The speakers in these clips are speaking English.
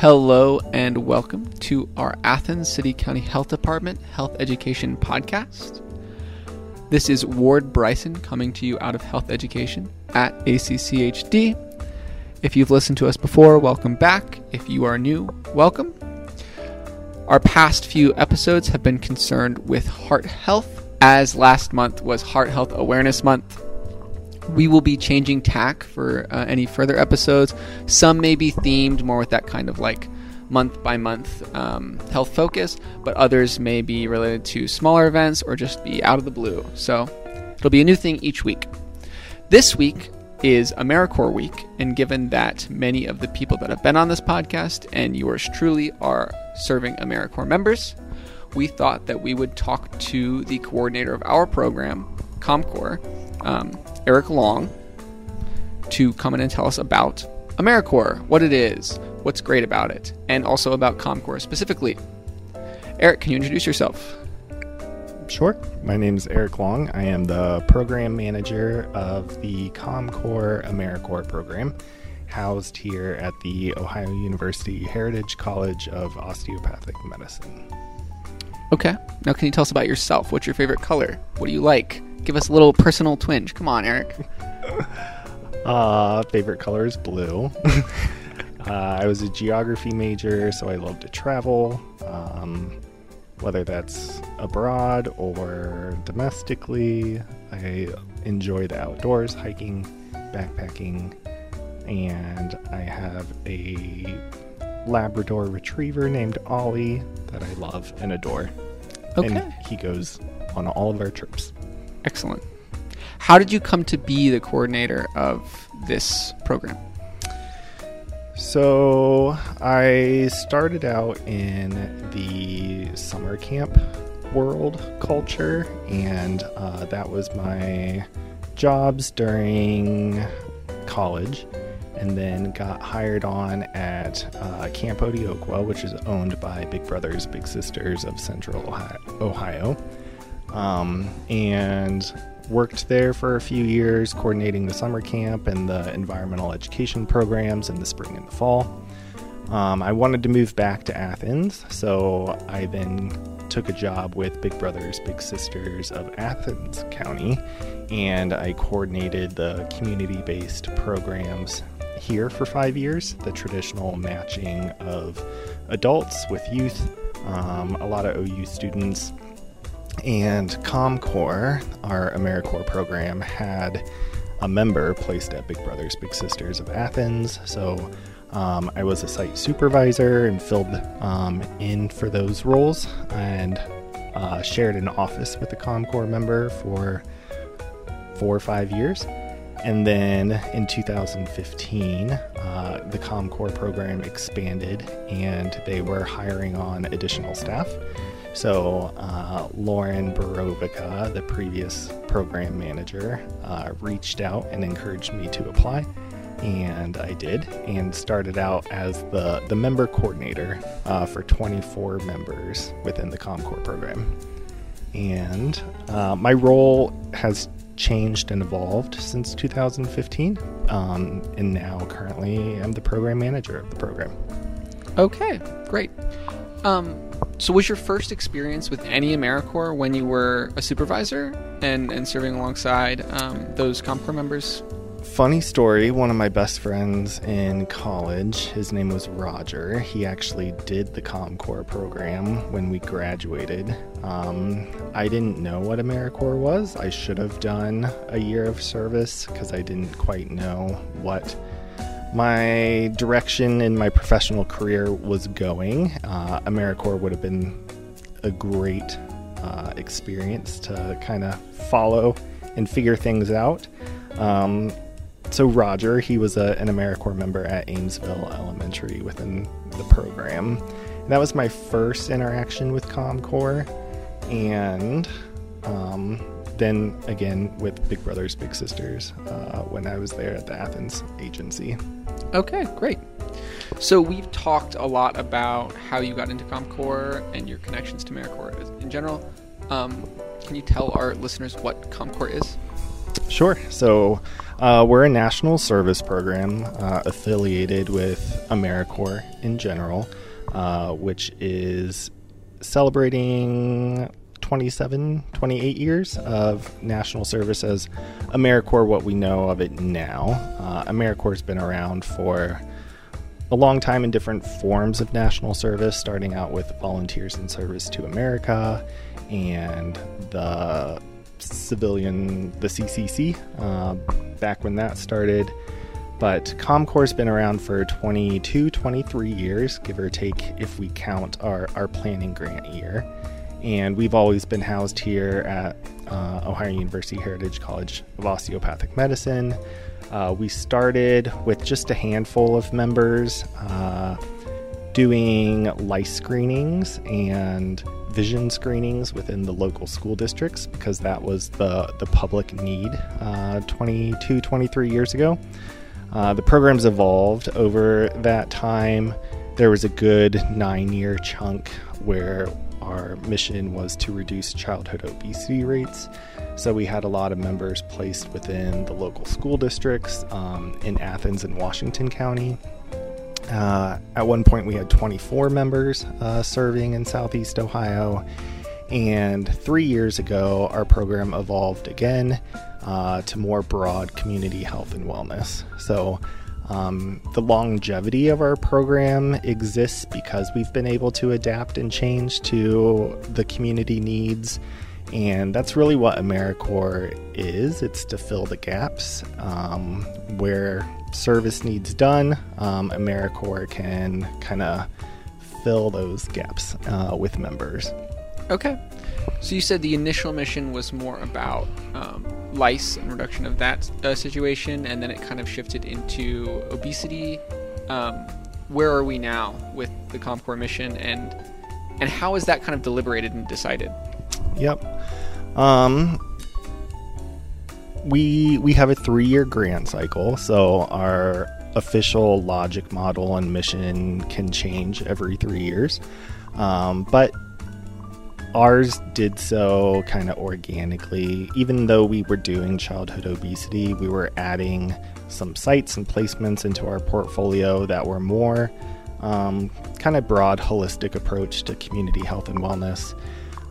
Hello and welcome to our Athens City County Health Department Health Education Podcast. This is Ward Bryson coming to you out of Health Education at ACCHD. If you've listened to us before, welcome back. If you are new, welcome. Our past few episodes have been concerned with heart health, as last month was Heart Health Awareness Month. We will be changing tack for uh, any further episodes. Some may be themed more with that kind of like month by month um, health focus, but others may be related to smaller events or just be out of the blue. So it'll be a new thing each week. This week is AmeriCorps Week, and given that many of the people that have been on this podcast and yours truly are serving AmeriCorps members, we thought that we would talk to the coordinator of our program, ComCorps, um, Eric Long, to come in and tell us about AmeriCorps, what it is, what's great about it, and also about ComCorps specifically. Eric, can you introduce yourself? Sure. My name is Eric Long. I am the program manager of the ComCorps AmeriCorps program, housed here at the Ohio University Heritage College of Osteopathic Medicine. Okay. Now, can you tell us about yourself? What's your favorite color? What do you like? Give us a little personal twinge. Come on, Eric. Uh, favorite color is blue. uh, I was a geography major, so I love to travel, um, whether that's abroad or domestically. I enjoy the outdoors, hiking, backpacking, and I have a Labrador retriever named Ollie that I love and adore. Okay. And he goes on all of our trips. Excellent. How did you come to be the coordinator of this program? So I started out in the summer camp world culture, and uh, that was my jobs during college. And then got hired on at uh, Camp Oty'Okwa, which is owned by Big Brothers Big Sisters of Central Ohio. Um, and worked there for a few years, coordinating the summer camp and the environmental education programs in the spring and the fall. Um, I wanted to move back to Athens, so I then took a job with Big Brothers Big Sisters of Athens County, and I coordinated the community based programs here for five years the traditional matching of adults with youth, um, a lot of OU students and ComCorps, our AmeriCorps program, had a member placed at Big Brothers Big Sisters of Athens. So um, I was a site supervisor and filled um, in for those roles and uh, shared an office with a ComCorps member for four or five years. And then in 2015, uh, the ComCorps program expanded and they were hiring on additional staff. So, uh, Lauren Borovica, the previous program manager, uh, reached out and encouraged me to apply. And I did, and started out as the, the member coordinator uh, for 24 members within the ComCorps program. And uh, my role has changed and evolved since 2015. Um, and now, currently, I'm the program manager of the program. Okay, great. Um, so, was your first experience with any AmeriCorps when you were a supervisor and, and serving alongside um, those ComCorps members? Funny story one of my best friends in college, his name was Roger. He actually did the ComCorps program when we graduated. Um, I didn't know what AmeriCorps was. I should have done a year of service because I didn't quite know what my direction in my professional career was going. Uh, AmeriCorps would have been a great uh, experience to kind of follow and figure things out. Um, so Roger, he was a, an AmeriCorps member at Amesville Elementary within the program. And that was my first interaction with ComCorps, and um, then again with Big Brothers Big Sisters uh, when I was there at the Athens agency. Okay, great. So we've talked a lot about how you got into ComCorps and your connections to AmeriCorps in general. Um, can you tell our listeners what ComCorps is? Sure. So uh, we're a national service program uh, affiliated with AmeriCorps in general, uh, which is celebrating 27, 28 years of national service as AmeriCorps, what we know of it now. Uh, AmeriCorps has been around for a long time in different forms of national service, starting out with Volunteers in Service to America and the civilian, the CCC, uh, back when that started. But ComCorps has been around for 22, 23 years, give or take, if we count our, our planning grant year. And we've always been housed here at uh, Ohio University Heritage College of Osteopathic Medicine. Uh, we started with just a handful of members uh, doing lice screenings and vision screenings within the local school districts because that was the, the public need uh, 22, 23 years ago. Uh, the program's evolved over that time. There was a good nine year chunk where our mission was to reduce childhood obesity rates. So we had a lot of members placed within the local school districts um, in Athens and Washington County. Uh, at one point, we had 24 members uh, serving in Southeast Ohio. And three years ago, our program evolved again uh, to more broad community health and wellness. So um, the longevity of our program exists because we've been able to adapt and change to the community needs. And that's really what AmeriCorps is it's to fill the gaps um, where service needs done. Um, AmeriCorps can kind of fill those gaps uh, with members. Okay. So you said the initial mission was more about um, lice and reduction of that uh, situation, and then it kind of shifted into obesity. Um, where are we now with the ComCorps mission, and and how is that kind of deliberated and decided? Yep. Um, we we have a three year grant cycle, so our official logic model and mission can change every three years. Um, but ours did so kind of organically. Even though we were doing childhood obesity, we were adding some sites and placements into our portfolio that were more um, kind of broad, holistic approach to community health and wellness.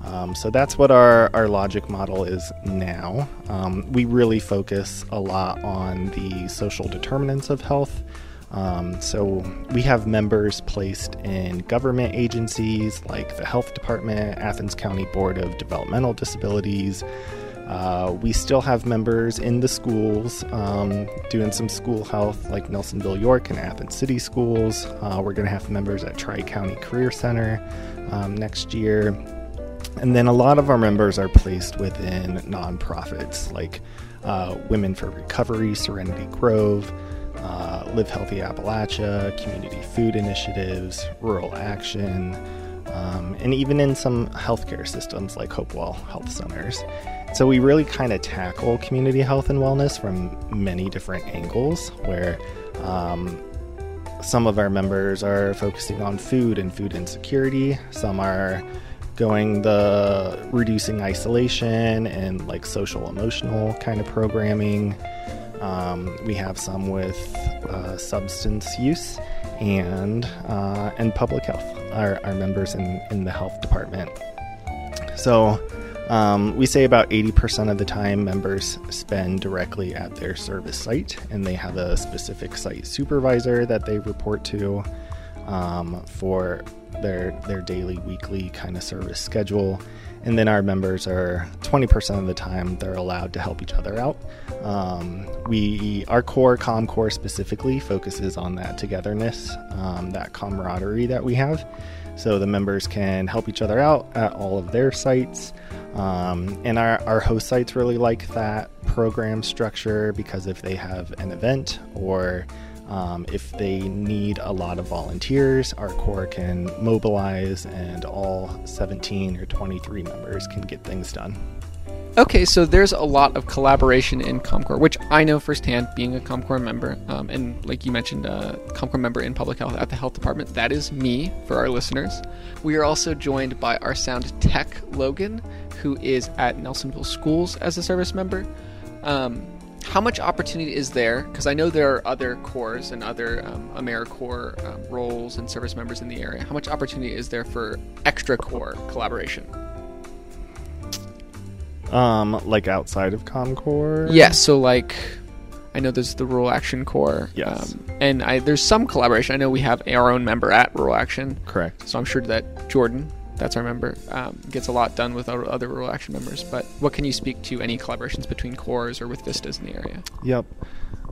Um, so that's what our, our logic model is now. Um, we really focus a lot on the social determinants of health. Um, so we have members placed in government agencies like the Health Department, Athens County Board of Developmental Disabilities. Uh, we still have members in the schools um, doing some school health like Nelsonville York and Athens City Schools. Uh, we're going to have members at Tri County Career Center um, next year. And then a lot of our members are placed within nonprofits like uh, Women for Recovery, Serenity Grove, uh, Live Healthy Appalachia, community food initiatives, rural action, um, and even in some healthcare systems like Hopewell Health Centers. So we really kind of tackle community health and wellness from many different angles, where um, some of our members are focusing on food and food insecurity, some are going the reducing isolation and like social emotional kind of programming. Um, we have some with uh, substance use and uh, and public health. Our, our members in, in the health department. So um, we say about 80% of the time members spend directly at their service site, and they have a specific site supervisor that they report to um, for their their daily, weekly kind of service schedule. And then our members are 20% of the time they're allowed to help each other out. Um, we our core ComCorps specifically focuses on that togetherness, um, that camaraderie that we have. So the members can help each other out at all of their sites. Um, and our, our host sites really like that program structure because if they have an event or um, if they need a lot of volunteers, our corps can mobilize and all 17 or 23 members can get things done. Okay, so there's a lot of collaboration in ComCorps, which I know firsthand being a ComCorps member. Um, and like you mentioned, a ComCorps member in public health at the health department. That is me for our listeners. We are also joined by our sound tech, Logan, who is at Nelsonville Schools as a service member. Um, how much opportunity is there? Because I know there are other corps and other um, AmeriCorps um, roles and service members in the area. How much opportunity is there for extra corps collaboration? Um, like outside of ComCorps? Yes. So like, I know there's the Rural Action Corps. Yes. Um, and I, there's some collaboration. I know we have our own member at Rural Action. Correct. So I'm sure that Jordan, that's our member, um, gets a lot done with our other Rural Action members. But what can you speak to any collaborations between corps or with vistas in the area? Yep.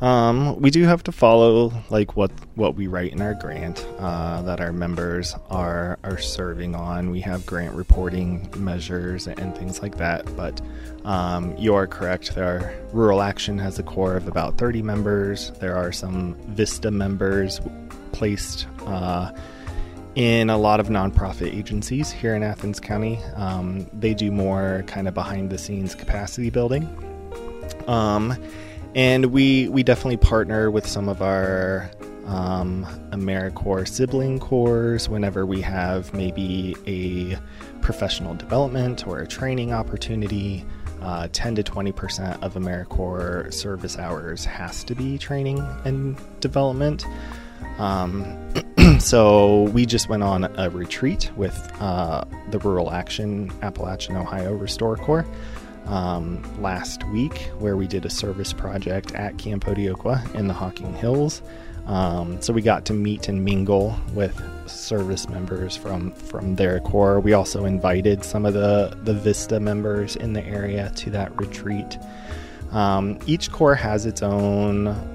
Um, we do have to follow like what what we write in our grant uh, that our members are are serving on. We have grant reporting measures and things like that. But um, you are correct. Are, Rural Action has a corps of about 30 members. There are some Vista members placed. Uh, in a lot of nonprofit agencies here in Athens County. Um, they do more kind of behind the scenes capacity building. Um, and we we definitely partner with some of our um, AmeriCorps sibling corps whenever we have maybe a professional development or a training opportunity. Uh, 10 to 20 percent of AmeriCorps service hours has to be training and development. Um, so we just went on a retreat with uh, the Rural Action Appalachian Ohio Restore Corps um, last week, where we did a service project at Camp Oty'Okwa in the Hocking Hills. Um, so we got to meet and mingle with service members from from their corps. We also invited some of the the Vista members in the area to that retreat. Um, each corps has its own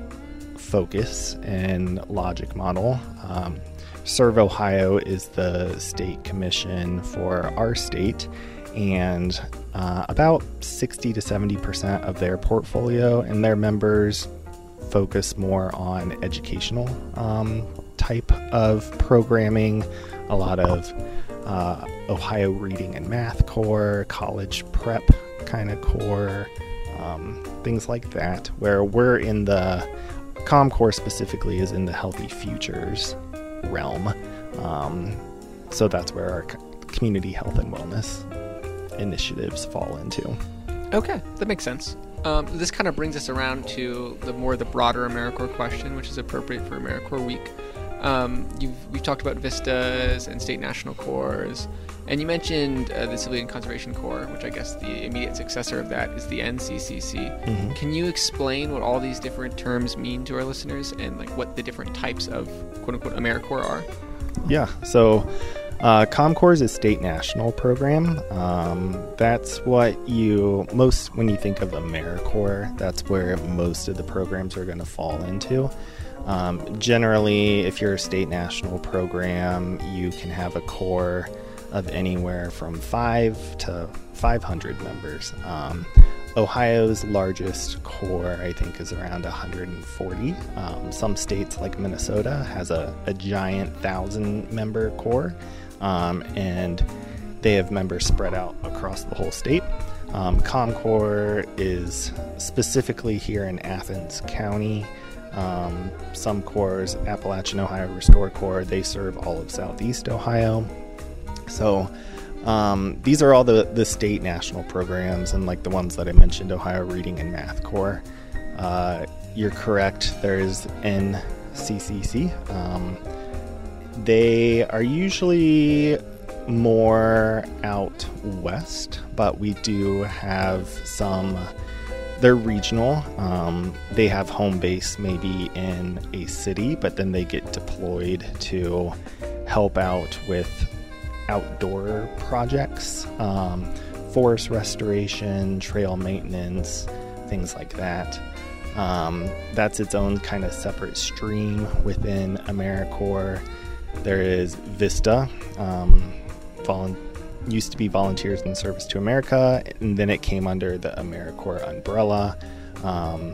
focus and logic model. Um, Serve Ohio is the state commission for our state, and uh, about 60 to 70 percent of their portfolio and their members focus more on educational um, type of programming, a lot of uh, Ohio Reading and Math Corps, college prep kind of corps, um, things like that, where we're in the ComCorps specifically is in the Healthy Futures realm. Um, so that's where our community health and wellness initiatives fall into. Okay, that makes sense. Um, this kind of brings us around to the more the broader AmeriCorps question, which is appropriate for AmeriCorps Week. Um, we've talked about vistas and state national corps, and you mentioned uh, the Civilian Conservation Corps, which I guess the immediate successor of that is the NCCC. Mm-hmm. Can you explain what all these different terms mean to our listeners and like what the different types of quote unquote AmeriCorps are? Yeah, so uh, ComCorps is a state national program. Um, that's what you most when you think of AmeriCorps. That's where most of the programs are going to fall into. Um, generally, if you're a state national program, you can have a corps of anywhere from five to 500 members. Um, Ohio's largest corps, I think, is around 140. Um, some states, like Minnesota, has a, a giant thousand member corps, um, and they have members spread out across the whole state. Um, ComCorps is specifically here in Athens County. Um, some corps, Appalachian Ohio Restore Corps, they serve all of Southeast Ohio. So um, these are all the, the state national programs and like the ones that I mentioned, Ohio Reading and Math Corps. Uh, you're correct. There is NCCC. Um, they are usually more out west, but we do have some they're regional. Um, they have home base maybe in a city, but then they get deployed to help out with outdoor projects, um, forest restoration, trail maintenance, things like that. Um, that's its own kind of separate stream within AmeriCorps. There is Vista, um, volunteer used to be Volunteers in Service to America, and then it came under the AmeriCorps umbrella um,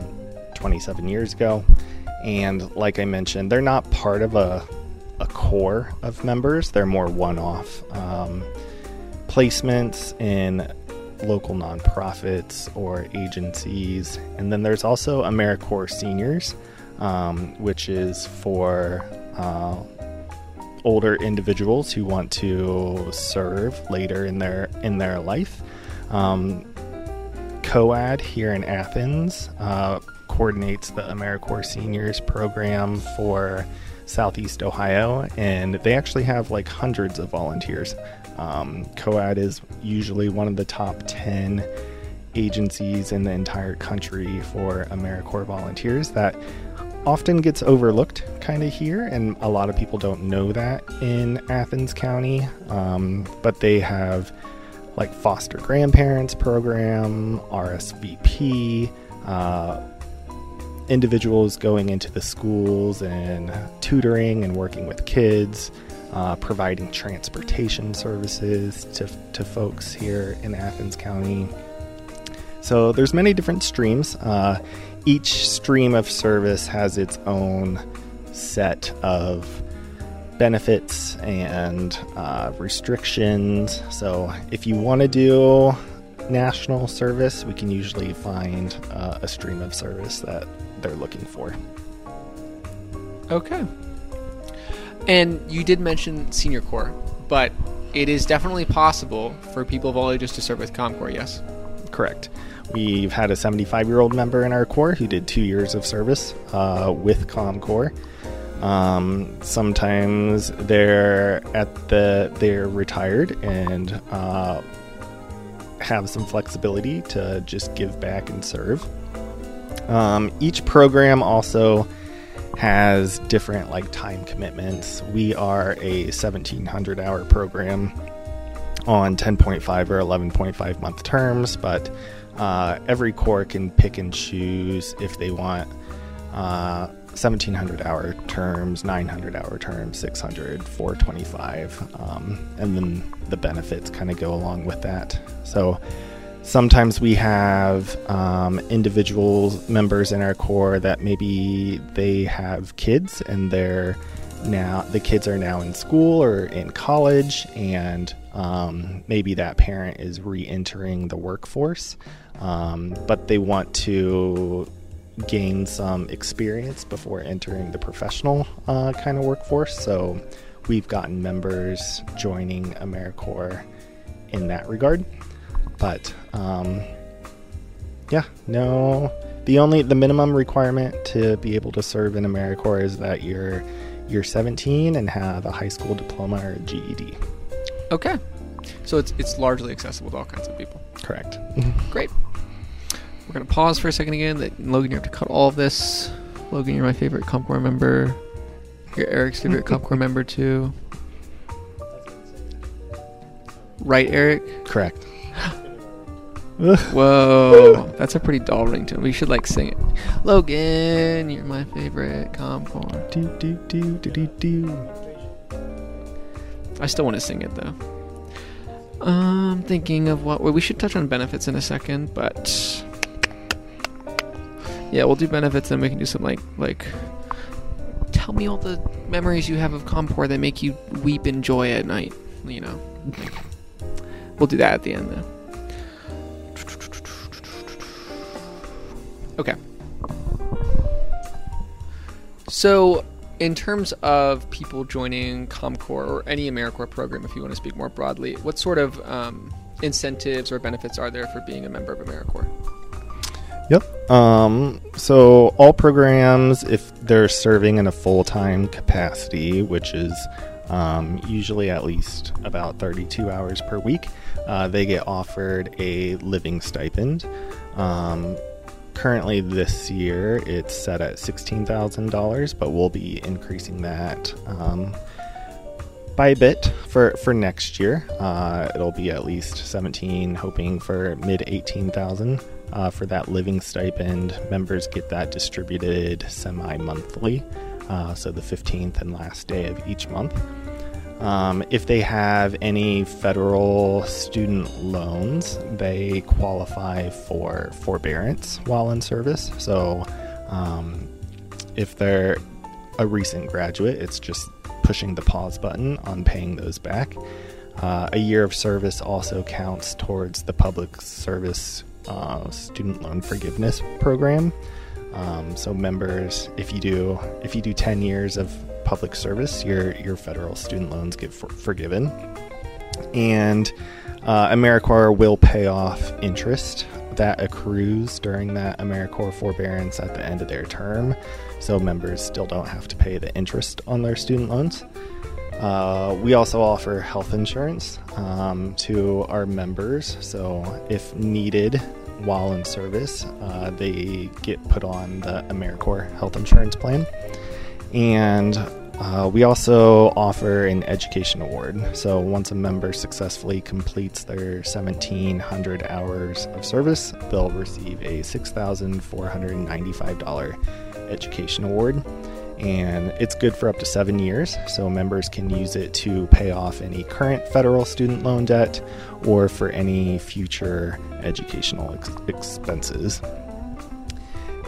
27 years ago. And like I mentioned, they're not part of a, a corps of members, they're more one off um, placements in local nonprofits or agencies. And then there's also AmeriCorps Seniors, um, which is for uh, older individuals who want to serve later in their in their life. Um, COAD here in Athens uh, coordinates the AmeriCorps Seniors program for Southeast Ohio, and they actually have like hundreds of volunteers. Um, COAD is usually one of the top 10 agencies in the entire country for AmeriCorps volunteers that often gets overlooked kind of here, and a lot of people don't know that in Athens County. Um, but they have like foster grandparents program, RSVP, uh, individuals going into the schools and tutoring and working with kids, uh, providing transportation services to, to folks here in Athens County. So there's many different streams. Uh, each stream of service has its own set of benefits and uh, restrictions. So if you want to do national service, we can usually find uh, a stream of service that they're looking for. Okay. And you did mention Senior Corps, but it is definitely possible for people of all ages to serve with ComCorps, yes? Correct. We've had a 75 year old member in our Corps who did two years of service uh, with ComCorps. Um, sometimes they're at the they're retired and uh, have some flexibility to just give back and serve. Um, each program also has different like time commitments. We are a 1700 hour program on 10.5 or 11.5 month terms, but uh, every corps can pick and choose if they want uh, 1700 hour terms, 900 hour terms, 600, 425, um, and then the benefits kind of go along with that. So sometimes we have um, individual members in our corps that maybe they have kids and they're now the kids are now in school or in college and um, maybe that parent is re-entering the workforce um, but they want to gain some experience before entering the professional uh, kind of workforce. So we've gotten members joining AmeriCorps in that regard. But um, yeah, no. The only the minimum requirement to be able to serve in AmeriCorps is that you're you're 17 and have a high school diploma or a GED. Okay. So it's it's largely accessible to all kinds of people. Correct. Great. We're gonna pause for a second again. That Logan, you have to cut all of this. Logan, you're my favorite ComCorps member. You're Eric's favorite ComCorps member too. Right, Eric? Correct. Whoa, that's a pretty dull ringtone. We should like sing it. Logan, you're my favorite ComCorps. Do do do do do do. I still want to sing it though. I'm thinking of what well, we should touch on benefits in a second, but yeah, we'll do benefits, and we can do some like like. Tell me all the memories you have of ComCorps that make you weep in joy at night. You know, we'll do that at the end though. Okay. So, in terms of people joining ComCorps or any AmeriCorps program, if you want to speak more broadly, what sort of um, incentives or benefits are there for being a member of AmeriCorps? Yep. Um, so all programs, if they're serving in a full time capacity, which is um, usually at least about 32 hours per week, uh, they get offered a living stipend. Um, currently, this year it's set at $16,000, but we'll be increasing that. Um, by a bit for, for next year. Uh, it'll be at least 17, hoping for mid 18,000 uh, for that living stipend. Members get that distributed semi monthly, uh, so the 15th and last day of each month. Um, if they have any federal student loans, they qualify for forbearance while in service. So, um, if they're a recent graduate, it's just pushing the pause button on paying those back. Uh, a year of service also counts towards the public service uh, student loan forgiveness program. Um, so members, if you do if you do 10 years of public service, your your federal student loans get for, forgiven, and uh, AmeriCorps will pay off interest that accrues during that AmeriCorps forbearance at the end of their term, so members still don't have to pay the interest on their student loans. Uh, we also offer health insurance um, to our members, so if needed while in service, uh, they get put on the AmeriCorps health insurance plan. And uh, we also offer an education award. So once a member successfully completes their 1,700 hours of service, they'll receive a $6,495 education award. And it's good for up to seven years, so members can use it to pay off any current federal student loan debt or for any future educational ex- expenses.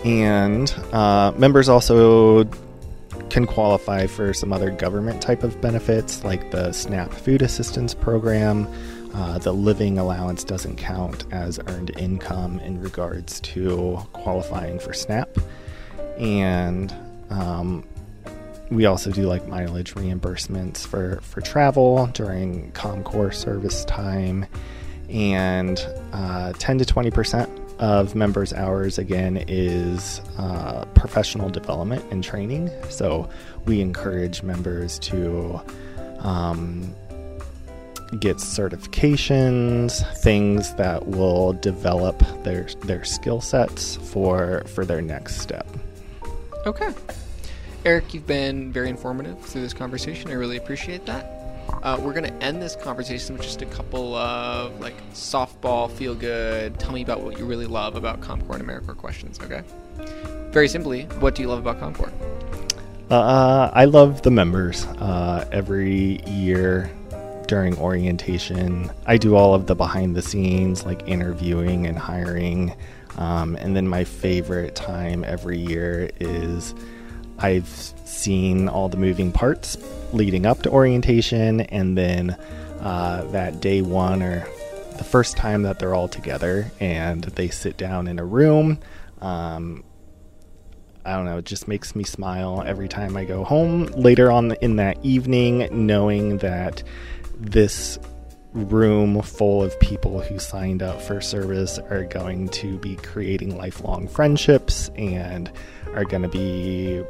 And uh, members also can qualify for some other government type of benefits like the SNAP food assistance program. Uh, the living allowance doesn't count as earned income in regards to qualifying for SNAP. And um, we also do like mileage reimbursements for, for travel during ComCorps service time. And uh, 10 to 20% of members' hours again is uh, professional development and training. So we encourage members to um, get certifications, things that will develop their their skill sets for for their next step. Okay. Eric, you've been very informative through this conversation. I really appreciate that. Uh, we're going to end this conversation with just a couple of like softball, feel good, tell me about what you really love about ComCorps and AmeriCorps questions, okay? Very simply, what do you love about ComCorps? Uh, I love the members. Uh, every year during orientation, I do all of the behind the scenes, like interviewing and hiring. Um, and then my favorite time every year is I've seen all the moving parts leading up to orientation, and then uh, that day one or the first time that they're all together and they sit down in a room. Um, I don't know, it just makes me smile every time I go home later on in that evening, knowing that this room full of people who signed up for service are going to be creating lifelong friendships and are going to be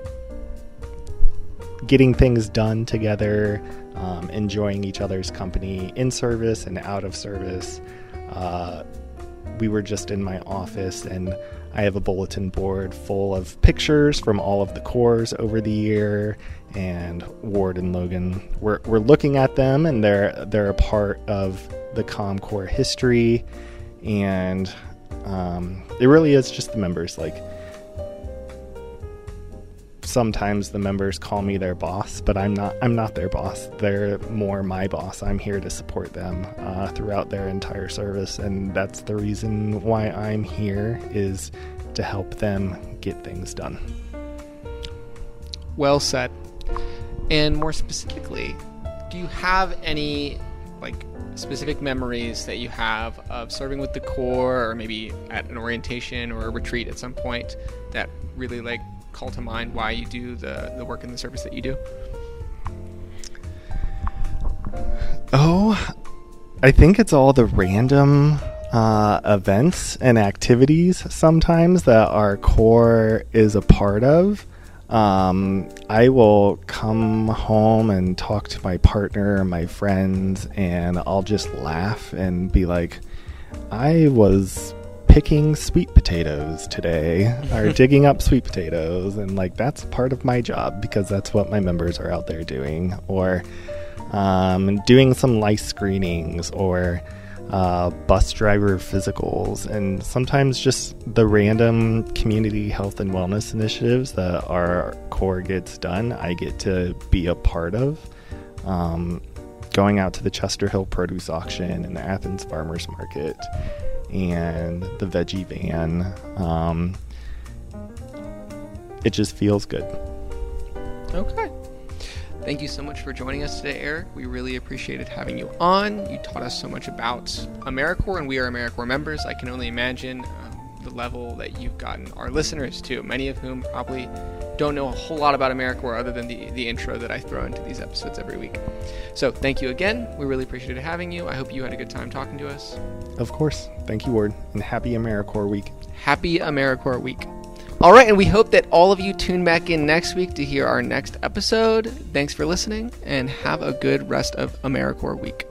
getting things done together, um, enjoying each other's company in service and out of service. Uh, we were just in my office and I have a bulletin board full of pictures from all of the corps over the year, and Ward and Logan. We're, we're looking at them, and they're they're a part of the ComCorps history, and um, it really is just the members. Like sometimes the members call me their boss, but I'm not. I'm not their boss. They're more my boss. I'm here to support them uh, throughout their entire service, and that's the reason why I'm here is to help them get things done. Well said. And more specifically, do you have any like specific memories that you have of serving with the Corps, or maybe at an orientation or a retreat at some point that really like call to mind why you do the, the work and the service that you do? Oh, I think it's all the random uh, events and activities sometimes that our corps is a part of. Um, I will come home and talk to my partner, my friends, and I'll just laugh and be like, I was picking sweet potatoes today or digging up sweet potatoes and like that's part of my job because that's what my members are out there doing. Or um, doing some life screenings or uh, bus driver physicals and sometimes just the random community health and wellness initiatives that our Corps gets done i get to be a part of. Um, going out to the chester hill produce auction and the athens farmers market and the veggie van. Um, it just feels good. Okay. Thank you so much for joining us today, Eric. We really appreciated having you on. You taught us so much about AmeriCorps, and we are AmeriCorps members. I can only imagine um, the level that you've gotten our listeners to, many of whom probably don't know a whole lot about AmeriCorps other than the, the intro that I throw into these episodes every week. So thank you again. We really appreciated having you. I hope you had a good time talking to us. Of course. Thank you, Ward, and happy AmeriCorps week. Happy AmeriCorps week. All right, and we hope that all of you tune back in next week to hear our next episode. Thanks for listening, and have a good rest of AmeriCorps week.